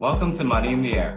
Welcome to Money in the Air,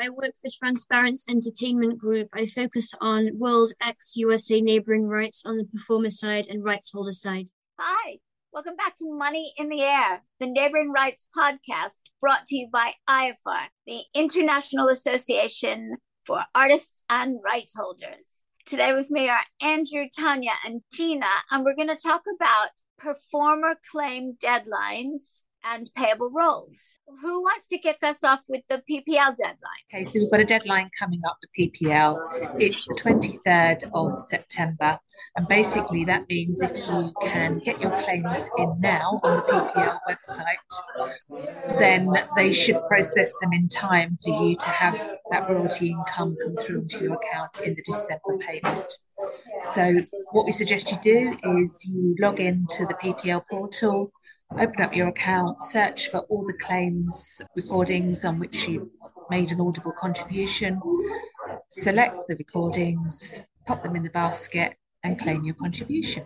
I work for Transparence Entertainment Group. I focus on World ex USA neighboring rights on the performer side and rights holder side. Hi, welcome back to Money in the Air, the Neighboring Rights podcast brought to you by IAFAR, the International Association for Artists and Rights Holders. Today with me are Andrew, Tanya, and Gina, and we're going to talk about performer claim deadlines and payable roles. Who wants to kick us off with the PPL deadline? Okay, so we've got a deadline coming up, the PPL. It's the 23rd of September. And basically, that means if you can get your claims in now on the PPL website, then they should process them in time for you to have that royalty income come through into your account in the December payment. So, what we suggest you do is you log into the PPL portal open up your account, search for all the claims recordings on which you made an audible contribution, select the recordings, pop them in the basket, and claim your contribution.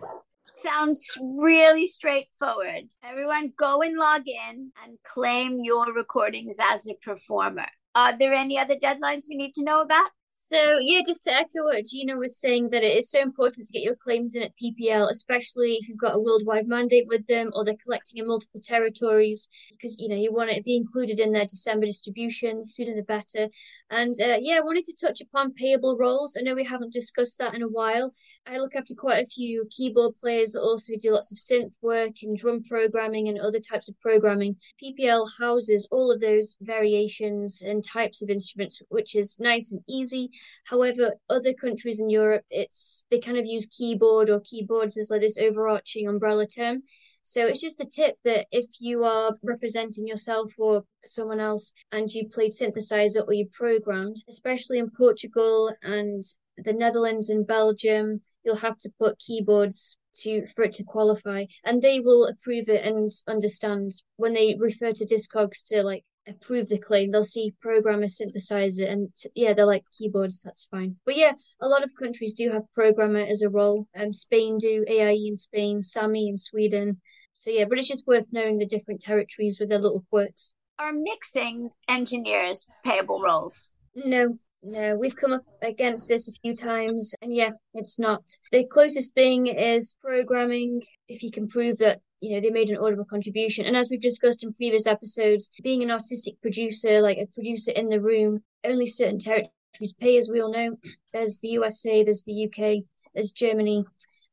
Sounds really straightforward. Everyone go and log in and claim your recordings as a performer. Are there any other deadlines we need to know about? So yeah, just to echo what Gina was saying, that it is so important to get your claims in at PPL, especially if you've got a worldwide mandate with them or they're collecting in multiple territories, because you know you want it to be included in their December distribution. Sooner the better. And uh, yeah, I wanted to touch upon payable roles. I know we haven't discussed that in a while. I look after quite a few keyboard players that also do lots of synth work and drum programming and other types of programming. PPL houses all of those variations and types of instruments, which is nice and easy However, other countries in Europe, it's they kind of use keyboard or keyboards as like this overarching umbrella term. So it's just a tip that if you are representing yourself or someone else and you played synthesizer or you programmed, especially in Portugal and the Netherlands and Belgium, you'll have to put keyboards to for it to qualify and they will approve it and understand when they refer to discogs to like approve the claim, they'll see programmer synthesizer and yeah, they're like keyboards, that's fine. But yeah, a lot of countries do have programmer as a role. Um, Spain do, AIE in Spain, SAMI in Sweden. So yeah, but it's just worth knowing the different territories with their little quirks. Are mixing engineers payable roles? No, no, we've come up against this a few times, and yeah, it's not. The closest thing is programming. If you can prove that you know they made an audible contribution and as we've discussed in previous episodes being an artistic producer like a producer in the room only certain territories pay as we all know there's the usa there's the uk there's germany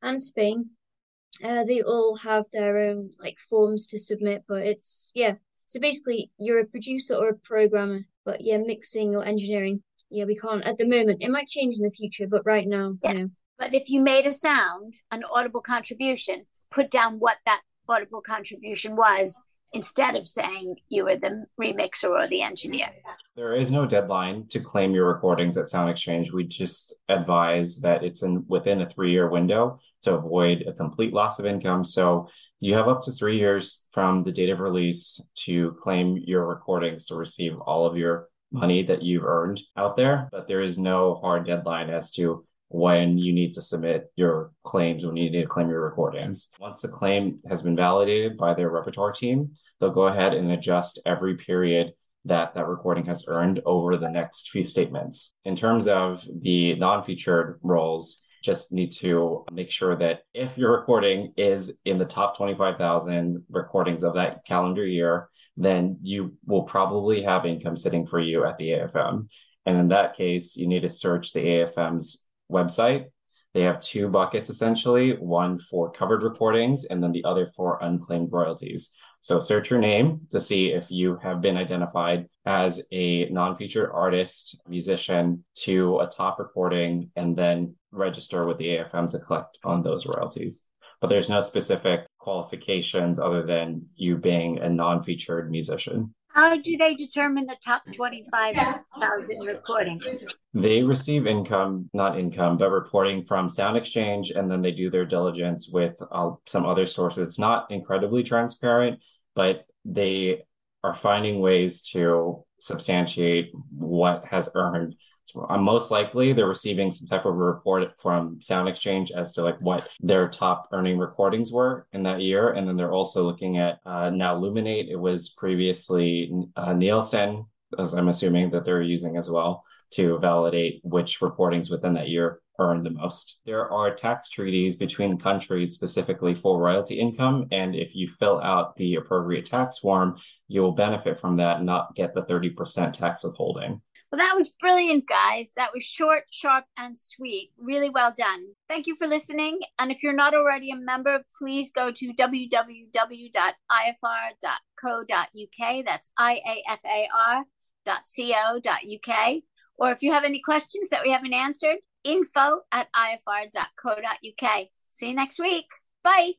and spain uh, they all have their own like forms to submit but it's yeah so basically you're a producer or a programmer but yeah mixing or engineering yeah we can't at the moment it might change in the future but right now yeah. No. but if you made a sound an audible contribution put down what that audible contribution was instead of saying you were the remixer or the engineer. There is no deadline to claim your recordings at Sound Exchange. We just advise that it's in within a three year window to avoid a complete loss of income. So you have up to three years from the date of release to claim your recordings to receive all of your money that you've earned out there. But there is no hard deadline as to when you need to submit your claims, when you need to claim your recordings. Once the claim has been validated by their repertoire team, they'll go ahead and adjust every period that that recording has earned over the next few statements. In terms of the non-featured roles, just need to make sure that if your recording is in the top 25,000 recordings of that calendar year, then you will probably have income sitting for you at the AFM. And in that case, you need to search the AFM's website. They have two buckets essentially, one for covered recordings and then the other for unclaimed royalties. So search your name to see if you have been identified as a non-featured artist, musician to a top recording and then register with the AFM to collect on those royalties. But there's no specific qualifications other than you being a non-featured musician. How do they determine the top 25,000 recordings? They receive income, not income, but reporting from Sound Exchange, and then they do their diligence with uh, some other sources. It's not incredibly transparent, but they are finding ways to substantiate what has earned so uh, most likely they're receiving some type of report from Sound Exchange as to like what their top earning recordings were in that year, and then they're also looking at uh, now Luminate. It was previously uh, Nielsen, as I'm assuming that they're using as well to validate which recordings within that year earned the most. There are tax treaties between countries specifically for royalty income. And if you fill out the appropriate tax form, you will benefit from that and not get the 30% tax withholding. Well, that was brilliant, guys. That was short, sharp, and sweet. Really well done. Thank you for listening. And if you're not already a member, please go to www.iafar.co.uk. That's I A F A R dot co.uk. Or if you have any questions that we haven't answered, info at iafar.co.uk. See you next week. Bye.